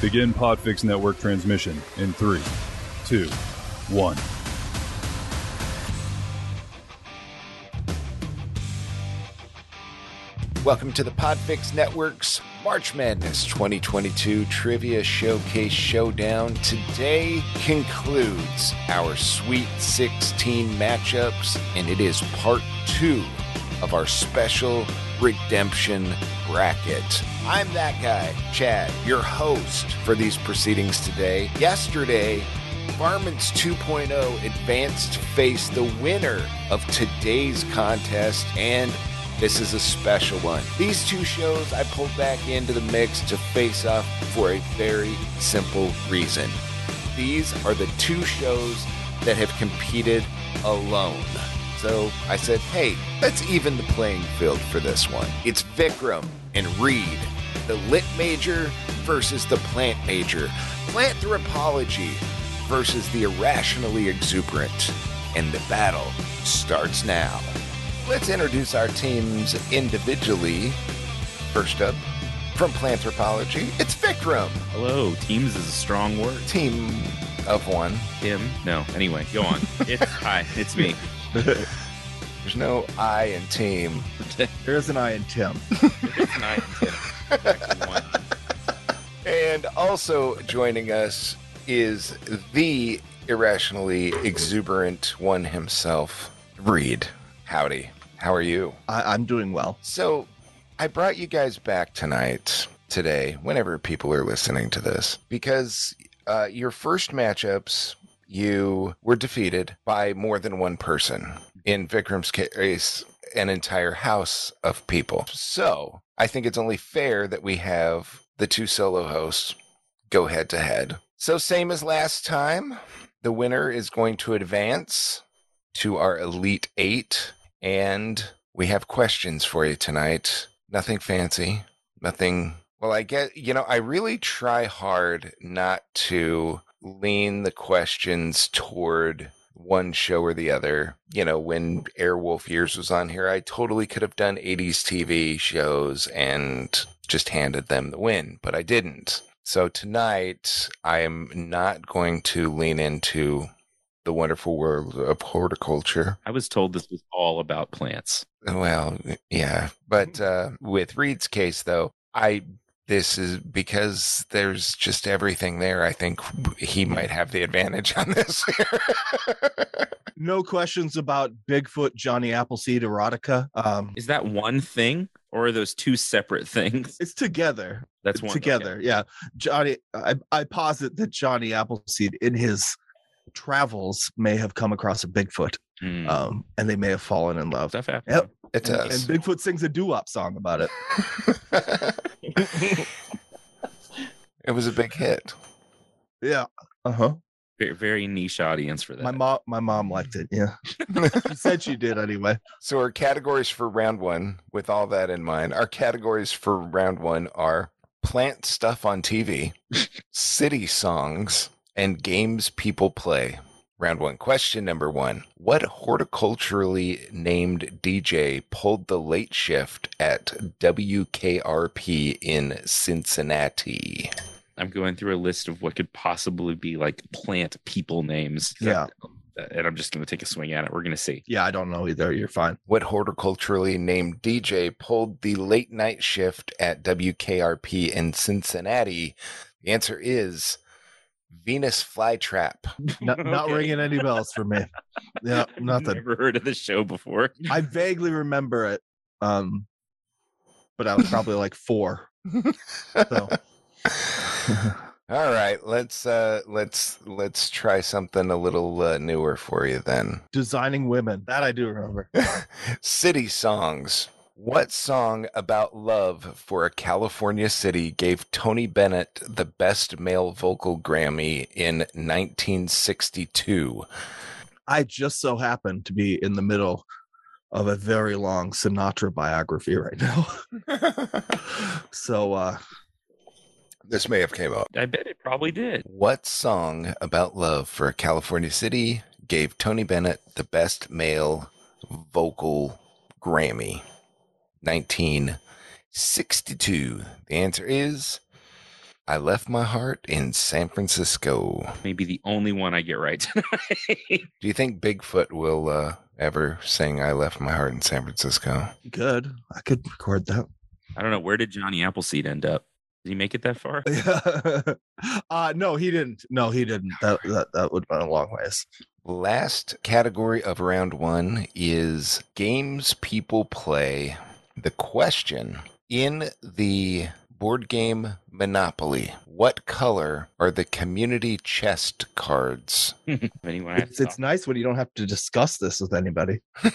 Begin Podfix Network transmission in three, two, one. Welcome to the Podfix Network's March Madness 2022 Trivia Showcase Showdown. Today concludes our Sweet 16 matchups, and it is part two of our special redemption bracket. I'm that guy, Chad, your host for these proceedings today. Yesterday, Varmints 2.0 advanced to face the winner of today's contest, and this is a special one. These two shows I pulled back into the mix to face off for a very simple reason. These are the two shows that have competed alone. So I said, hey, let's even the playing field for this one. It's Vikram and Reed the lit major versus the plant major, Planthropology versus the irrationally exuberant. And the battle starts now. Let's introduce our teams individually. First up, from Planthropology, it's Vikram, Hello, teams is a strong word. team of one. Him? No. Anyway, go on. It's hi, it's me. There's no I in team. There is an I in Tim. It's an I and Tim. Back to one. And also joining us is the irrationally exuberant one himself, Reed. Howdy. How are you? I, I'm doing well. So, I brought you guys back tonight, today, whenever people are listening to this, because uh, your first matchups, you were defeated by more than one person. In Vikram's case, an entire house of people. So, I think it's only fair that we have the two solo hosts go head to head. So, same as last time, the winner is going to advance to our Elite Eight. And we have questions for you tonight. Nothing fancy, nothing. Well, I get, you know, I really try hard not to lean the questions toward one show or the other. You know, when Airwolf Years was on here, I totally could have done 80s TV shows and just handed them the win, but I didn't. So tonight, I am not going to lean into the wonderful world of horticulture. I was told this was all about plants. Well, yeah, but uh, with Reed's case, though, I this is because there's just everything there. I think he might have the advantage on this. No questions about Bigfoot, Johnny Appleseed, erotica. Um, Is that one thing or are those two separate things? it's together. That's one together. Yeah, Johnny. I, I posit that Johnny Appleseed, in his travels, may have come across a Bigfoot, Okay. Hmm. um, and they may have fallen in love. Stuff happens. Yep. it And, does. and Bigfoot sings a doo-wop song about it. it was a big hit. Yeah. Uh huh. Very, very niche audience for that. My mom, my mom liked it. Yeah, she said she did anyway. So our categories for round one, with all that in mind, our categories for round one are plant stuff on TV, city songs, and games people play. Round one. Question number one. What horticulturally named DJ pulled the late shift at WKRP in Cincinnati? I'm going through a list of what could possibly be like plant people names. Yeah. And I'm just going to take a swing at it. We're going to see. Yeah, I don't know either. You're fine. What horticulturally named DJ pulled the late night shift at WKRP in Cincinnati? The answer is Venus Flytrap. Not, not ringing any bells for me. Yeah, nothing. I've never heard of the show before. I vaguely remember it, um, but I was probably like four. So All right, let's uh let's let's try something a little uh, newer for you then. designing women that I do remember. City songs. What song about love for a California city gave Tony Bennett the best male vocal Grammy in 1962? I just so happen to be in the middle of a very long Sinatra biography right now. so uh This may have came up. I bet it probably did. What song about love for a California city gave Tony Bennett the best male vocal Grammy? 1962. The answer is I left my heart in San Francisco. Maybe the only one I get right tonight. Do you think Bigfoot will uh, ever sing I left my heart in San Francisco? Good. I could record that. I don't know. Where did Johnny Appleseed end up? Did he make it that far? uh no, he didn't. No, he didn't. That that, that would have been a long ways. Last category of round one is games people play. The question in the board game Monopoly, what color are the community chest cards? Anyone It's, it's nice when you don't have to discuss this with anybody.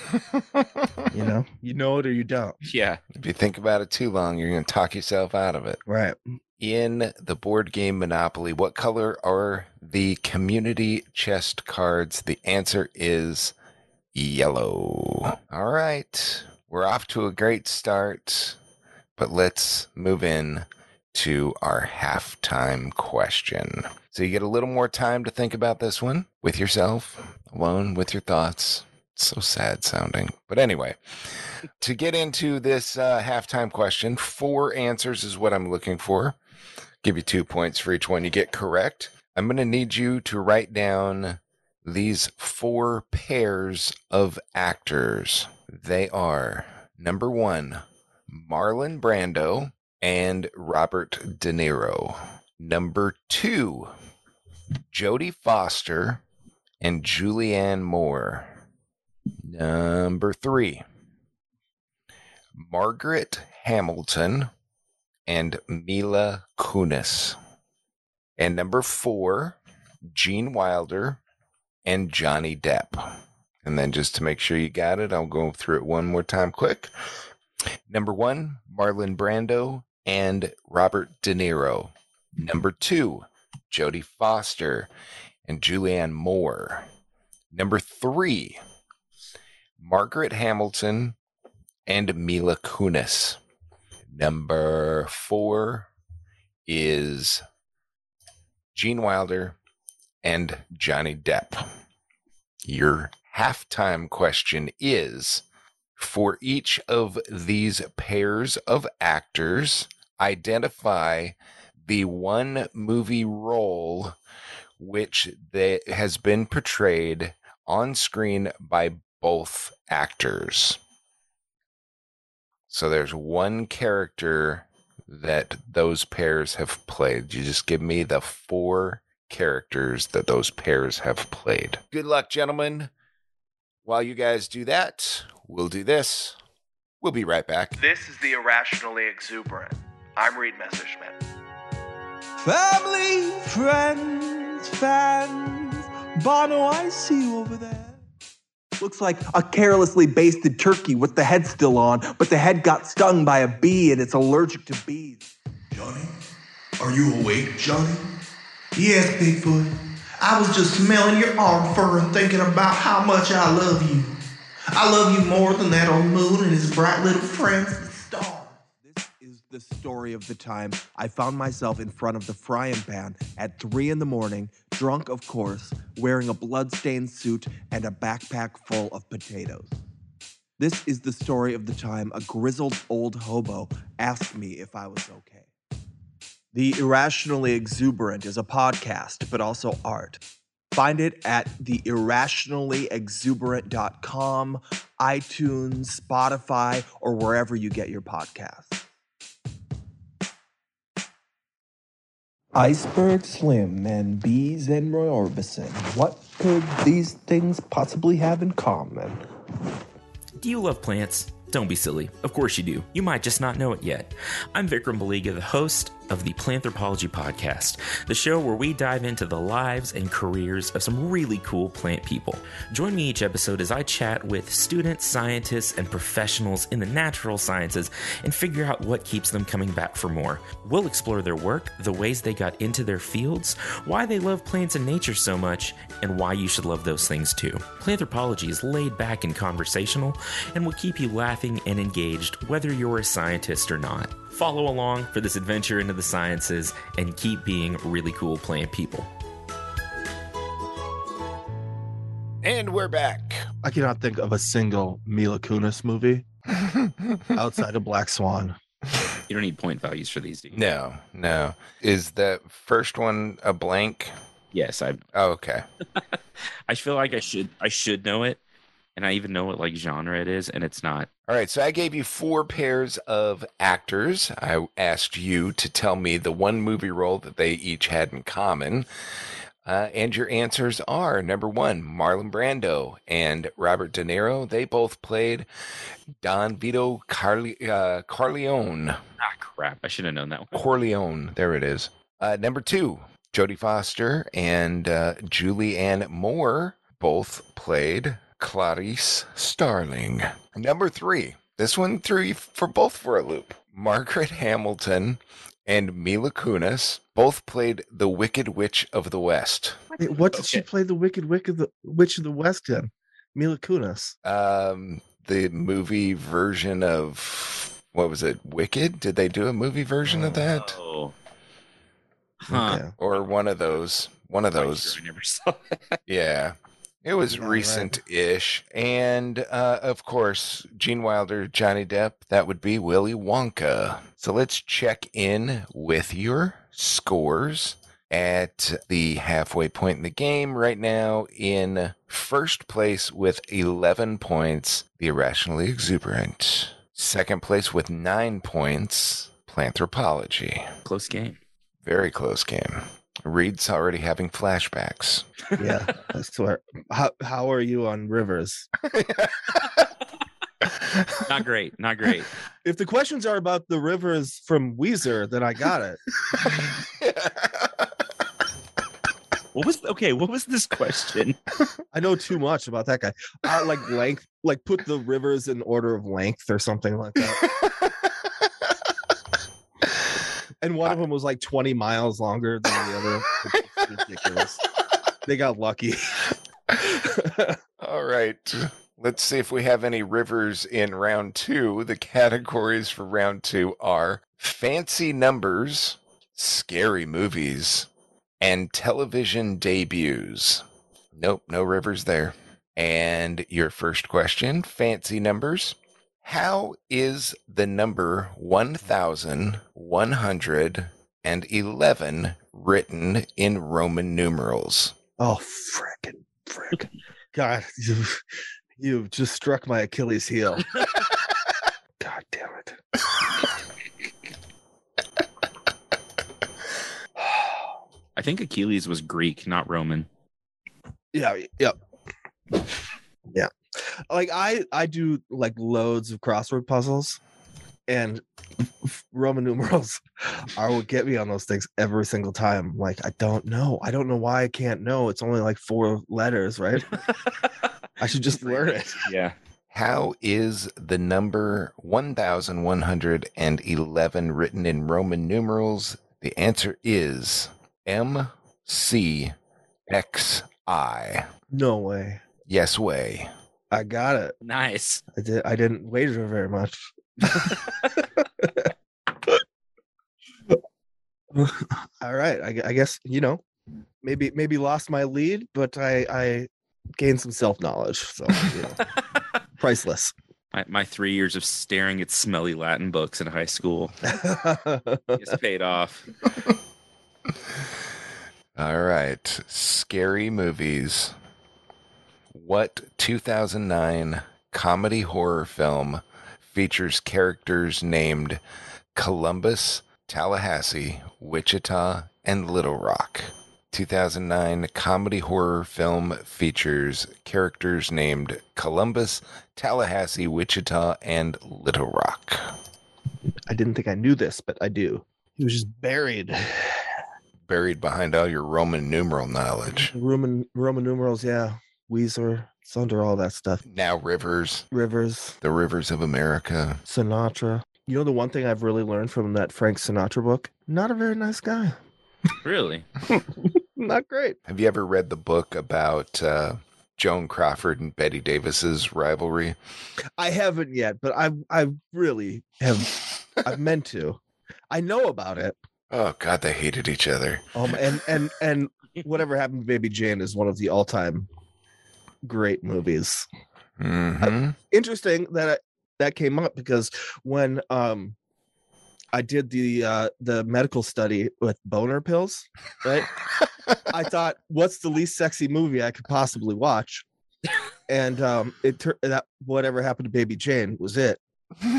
You know, you know it or you don't. yeah. if you think about it too long, you're going to talk yourself out of it. Right. In the board game Monopoly, what color are the community chest cards? The answer is yellow. All right. We're off to a great start, but let's move in to our halftime question. So you get a little more time to think about this one with yourself, alone with your thoughts. It's so sad sounding. But anyway, to get into this uh, halftime question, four answers is what I'm looking for. Give you two points for each one you get correct. I'm going to need you to write down these four pairs of actors. They are number one, Marlon Brando and Robert De Niro. Number two, Jodie Foster and Julianne Moore. Number three, Margaret Hamilton and Mila Kunis. And number four, Gene Wilder and Johnny Depp. And then just to make sure you got it, I'll go through it one more time quick. Number one, Marlon Brando and Robert De Niro. Number two, Jodie Foster and Julianne Moore. Number three, Margaret Hamilton and Mila Kunis. Number four is Gene Wilder and Johnny Depp. Your halftime question is for each of these pairs of actors, identify the one movie role which they, has been portrayed on screen by both actors. So there's one character that those pairs have played. You just give me the four characters that those pairs have played. Good luck, gentlemen. While you guys do that, we'll do this. We'll be right back. This is the irrationally exuberant. I'm Reed Messerschmidt. Family, friends, fans. Bono, I see you over there. Looks like a carelessly basted turkey with the head still on, but the head got stung by a bee and it's allergic to bees. Johnny? Are you awake, Johnny? Yes, Bigfoot. I was just smelling your arm fur and thinking about how much I love you. I love you more than that old moon and his bright little friends, the stars. This is the story of the time I found myself in front of the frying pan at three in the morning, drunk, of course, wearing a bloodstained suit and a backpack full of potatoes. This is the story of the time a grizzled old hobo asked me if I was okay. The Irrationally Exuberant is a podcast, but also art. Find it at theirrationallyexuberant.com, iTunes, Spotify, or wherever you get your podcasts. Iceberg Slim and bees and Roy Orbison. What could these things possibly have in common? Do you love plants? Don't be silly. Of course you do. You might just not know it yet. I'm Vikram Baliga, the host of the Planthropology Podcast, the show where we dive into the lives and careers of some really cool plant people. Join me each episode as I chat with students, scientists, and professionals in the natural sciences and figure out what keeps them coming back for more. We'll explore their work, the ways they got into their fields, why they love plants and nature so much, and why you should love those things too. Planthropology is laid back and conversational and will keep you laughing and engaged whether you're a scientist or not. Follow along for this adventure into the sciences and keep being really cool plant people. And we're back. I cannot think of a single Mila Kunis movie outside of Black Swan. You don't need point values for these. Do you? No, no. Is the first one a blank? Yes, I. Oh, okay. I feel like I should. I should know it, and I even know what like genre it is, and it's not. All right, so I gave you four pairs of actors. I asked you to tell me the one movie role that they each had in common. Uh, and your answers are number one, Marlon Brando and Robert De Niro. They both played Don Vito Carle- uh, Corleone. Ah, crap! I should have known that one. Corleone. There it is. Uh, number two, Jodie Foster and uh, Julianne Moore both played Clarice Starling. Number three, this one threw you for both for a loop. Margaret Hamilton and Mila Kunis both played the Wicked Witch of the West. Wait, what did she play the Wicked Wicked the Witch of the West in? Mila Kunis. Um, the movie version of what was it? Wicked? Did they do a movie version of that? Oh. Huh. Okay. Or one of those? One of those. sure I never saw it. Yeah. It was Yeah, recent ish. And uh, of course, Gene Wilder, Johnny Depp, that would be Willy Wonka. So let's check in with your scores at the halfway point in the game right now. In first place with 11 points, The Irrationally Exuberant. Second place with nine points, Planthropology. Close game. Very close game. Reed's already having flashbacks. Yeah, I swear. How how are you on Rivers? Not great. Not great. If the questions are about the Rivers from Weezer, then I got it. What was okay? What was this question? I know too much about that guy. Uh, like length, like put the rivers in order of length or something like that. And one of them was like 20 miles longer than the other. Ridiculous. They got lucky. All right. Let's see if we have any rivers in round two. The categories for round two are fancy numbers, scary movies, and television debuts. Nope, no rivers there. And your first question fancy numbers. How is the number 1111 written in Roman numerals? Oh, frickin' frick. God, you, you just struck my Achilles heel. God damn it. I think Achilles was Greek, not Roman. Yeah, yep. Yeah. Like I I do like loads of crossword puzzles and Roman numerals are what get me on those things every single time. Like I don't know. I don't know why I can't know. It's only like four letters, right? I should just learn it. Yeah. How is the number 1111 written in Roman numerals? The answer is M C X I. No way. Yes way. I got it. Nice. I did I didn't wager very much. All right. I, I guess, you know, maybe maybe lost my lead, but I I gained some self-knowledge. So you know, priceless. My, my three years of staring at smelly Latin books in high school is paid off. All right. Scary movies. What 2009 comedy horror film features characters named Columbus, Tallahassee, Wichita, and Little Rock? 2009 comedy horror film features characters named Columbus, Tallahassee, Wichita, and Little Rock. I didn't think I knew this, but I do. He was just buried. Buried behind all your Roman numeral knowledge. Roman Roman numerals, yeah. Weezer, it's under all that stuff. Now Rivers, Rivers, the rivers of America. Sinatra. You know the one thing I've really learned from that Frank Sinatra book? Not a very nice guy. Really? Not great. Have you ever read the book about uh, Joan Crawford and Betty Davis's rivalry? I haven't yet, but I I really have I've meant to. I know about it. Oh God, they hated each other. Um and and and whatever happened to Baby Jane is one of the all-time great movies. hmm Interesting that I, that came up because when um I did the uh the medical study with boner pills, right? I thought, what's the least sexy movie I could possibly watch? And um it turned that whatever happened to Baby Jane was it.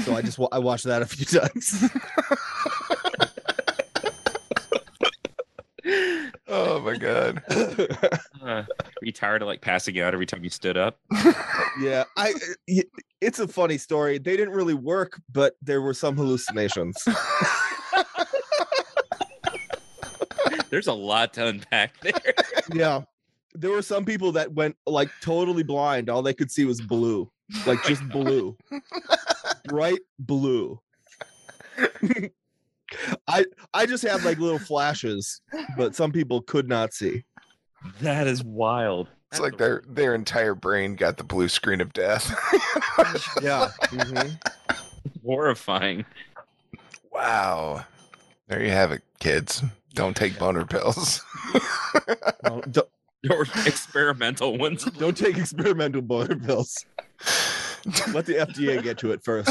So I just wa- I watched that a few times. Oh my god. Uh, are you tired of like passing out every time you stood up? yeah, I. it's a funny story. They didn't really work, but there were some hallucinations. There's a lot to unpack there. yeah. There were some people that went like totally blind. All they could see was blue. Like just blue. Bright blue. I I just had like little flashes, but some people could not see. That is wild. It's like their their entire brain got the blue screen of death. Yeah. mhm. horrifying. wow. There you have it, kids. Don't take boner pills. No, don't, Or experimental ones. don't take experimental boner pills. Let the FDA get to it first.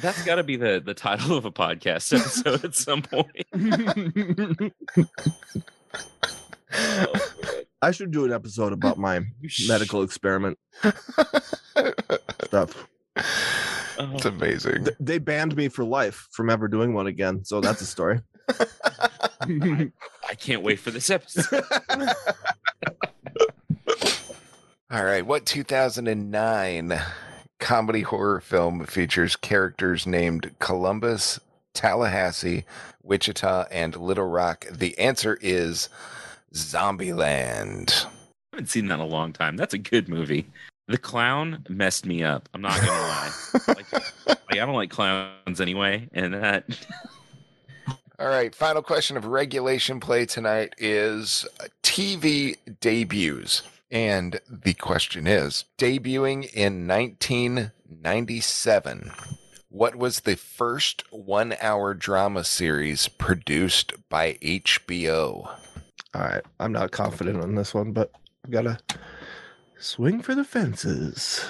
That's got to be the the title of a podcast episode at some point. Oh. I should do an episode about my medical experiment stuff. Oh, It's amazing. Th- They banned me for life from ever doing one again, so that's a story. I can't wait for this episode. All right. What 2009 comedy horror film features characters named Columbus, Tallahassee, Wichita, and Little Rock? The answer is Zombieland. I haven't seen that in a long time. That's a good movie. The clown messed me up. I'm not gonna lie. Like, like I don't like clowns anyway, and that All right. Final question of regulation play tonight is TV debuts. And the question is debuting in 1997, what was the first one hour drama series produced by HBO? All right, I'm not confident on this one, but I gotta swing for the fences.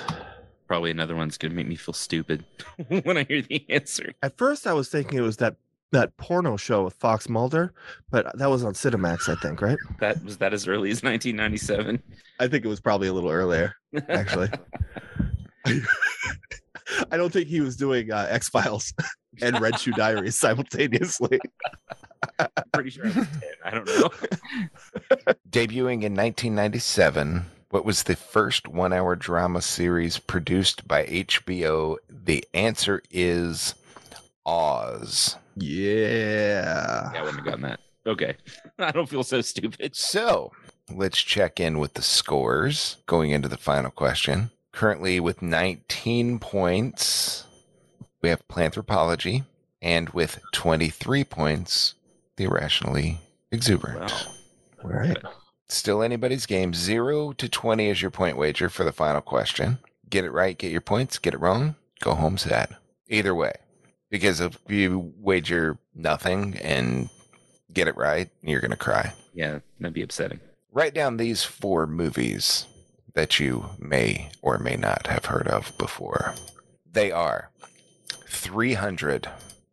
probably another one's gonna make me feel stupid when I hear the answer. At first, I was thinking it was that that porno show with Fox Mulder, but that was on Cinemax, I think, right? That was that as early as 1997. I think it was probably a little earlier, actually. I don't think he was doing uh, X Files and Red Shoe Diaries simultaneously. I'm Pretty sure I was 10. I don't know. Debuting in 1997, what was the first one hour drama series produced by HBO? The answer is Oz. Yeah. Yeah, I wouldn't have gotten that. Okay. I don't feel so stupid. So let's check in with the scores going into the final question. Currently, with 19 points, we have Planthropology, and with 23 points, The Irrationally Exuberant. Wow. All right. Still anybody's game. Zero to 20 is your point wager for the final question. Get it right, get your points. Get it wrong, go home sad. Either way. Because if you wager nothing and get it right, you're going to cry. Yeah, that'd be upsetting. Write down these four movies that you may or may not have heard of before. They are 300,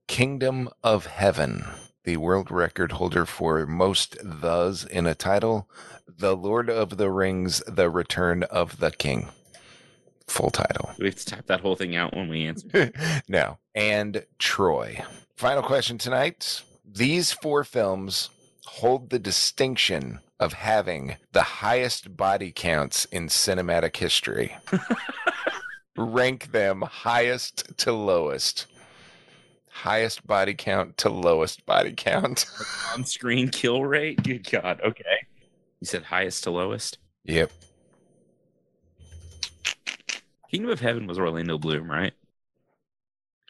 Kingdom of Heaven, the world record holder for most thes in a title, The Lord of the Rings, The Return of the King. Full title. Do we have to type that whole thing out when we answer? no. And Troy. Final question tonight. These four films hold the distinction of having the highest body counts in cinematic history. Rank them highest to lowest. Highest body count to lowest body count. On screen kill rate? Good God. Okay. You said highest to lowest? yep. Kingdom of Heaven was Orlando Bloom, right?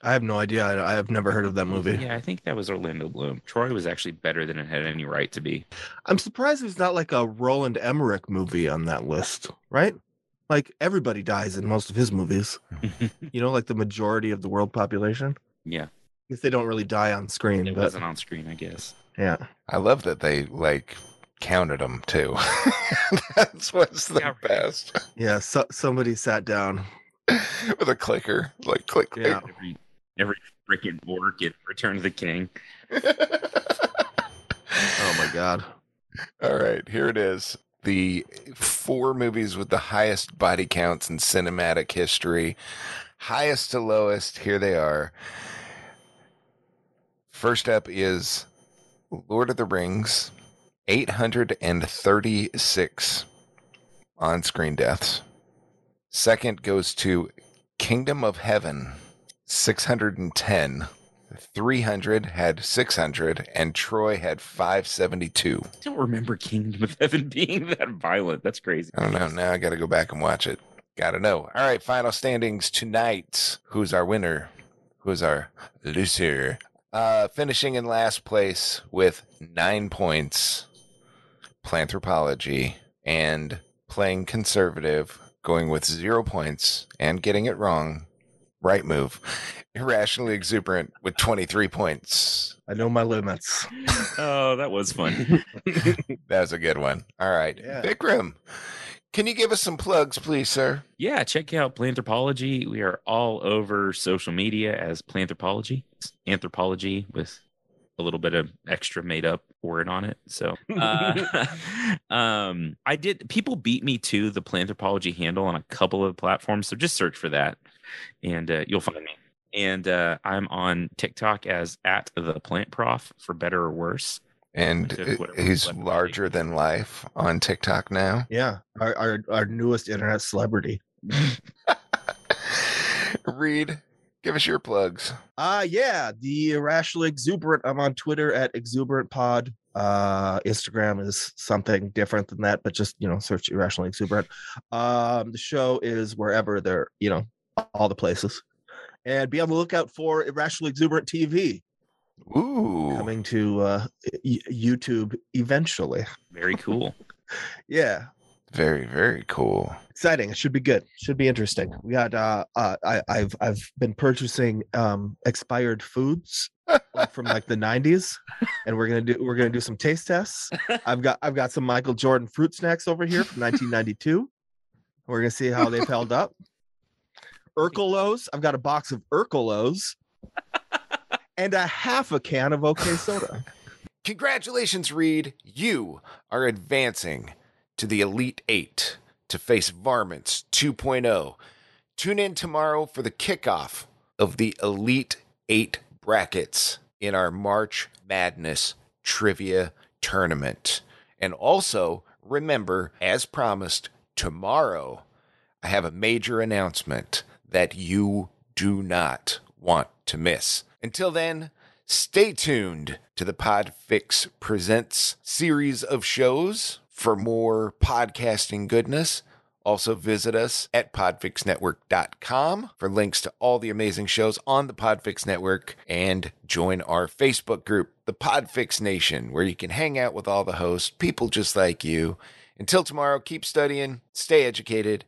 I have no idea. I, I have never heard of that movie. Yeah, I think that was Orlando Bloom. Troy was actually better than it had any right to be. I'm surprised there's not like a Roland Emmerich movie on that list, right? Like everybody dies in most of his movies. You know, like the majority of the world population. yeah, If they don't really die on screen, it but wasn't on screen, I guess. yeah. I love that they like counted them too. That's what's the Yeah, best. Yeah, so, somebody sat down. With a clicker. Like click, click. Yeah. Every every Freaking Bork in Return of the King. Oh my god. All right, here it is. The four movies with the highest body counts in cinematic history. Highest to lowest, here they are. First up is Lord of the Rings, 836 on screen deaths. Second goes to Kingdom of Heaven, 610. 300 had 600, and Troy had 572. I don't remember Kingdom of Heaven being that violent. That's crazy. I don't know. Now I got to go back and watch it. Got to know. All right, final standings tonight. Who's our winner? Who's our loser? Uh, finishing in last place with nine points, Planthropology, and playing conservative, going with zero points and getting it wrong. Right move. Irrationally exuberant with 23 points. I know my limits. Oh, that was fun. That was a good one. All right. Yeah. Vikram, can you give us some plugs, please, sir? yeah, check out Planthropology. We are all over social media as Planthropology. It's anthropology with a little bit of extra made up word on it. So, uh, um, I did. People beat me to the Planthropology handle on a couple of platforms, so just search for that, and uh, you'll find me. And uh, I'm on TikTok as at the Plant Prof for better or worse. And Whatever- whatever he's larger than life on TikTok now. Yeah. Our our, our newest internet celebrity. Reed, give us your plugs. Uh yeah, the irrationally exuberant. I'm on Twitter at exuberant pod. Uh Instagram is something different than that, but just you know, search irrationally exuberant. Um the show is wherever they're, you know, all the places. And be on the lookout for irrationally exuberant TV Ooh. coming to uh y- YouTube eventually. Very cool. Yeah. Very, very cool. exciting it should be good should be interesting we got uh, uh i i've i've been purchasing um expired foods from like the 90s and we're gonna do we're gonna do some taste tests i've got i've got some michael jordan fruit snacks over here from 1992 we're gonna see how they've held up Urkel-Os i've got a box of Urkel-Os and a half a can of okay soda Congratulations, Reed. You are advancing to the Elite Eight to face Varmints 2.0. Tune in tomorrow for the kickoff of the Elite Eight brackets in our March Madness trivia tournament. And also, remember, as promised, tomorrow I have a major announcement that you do not want to miss. Until then, stay tuned to the Podfix Presents series of shows for more podcasting goodness. Also, visit us at podfixnetwork.com for links to all the amazing shows on the Podfix Network and join our Facebook group, the Podfix Nation, where you can hang out with all the hosts, people just like you. Until tomorrow, keep studying, stay educated,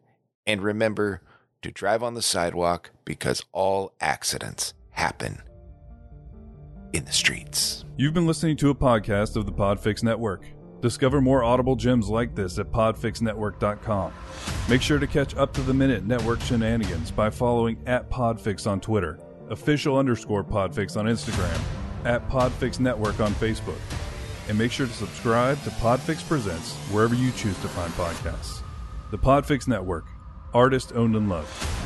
and remember to drive on the sidewalk because all accidents happen in the streets. You've been listening to a podcast of the Podfix Network. Discover more audible gems like this at podfixnetwork.com. Make sure to catch up to the minute network shenanigans by following at Podfix on Twitter, official underscore Podfix on Instagram, at Podfix Network on Facebook. And make sure to subscribe to Podfix Presents wherever you choose to find podcasts. The Podfix Network, artist owned and loved.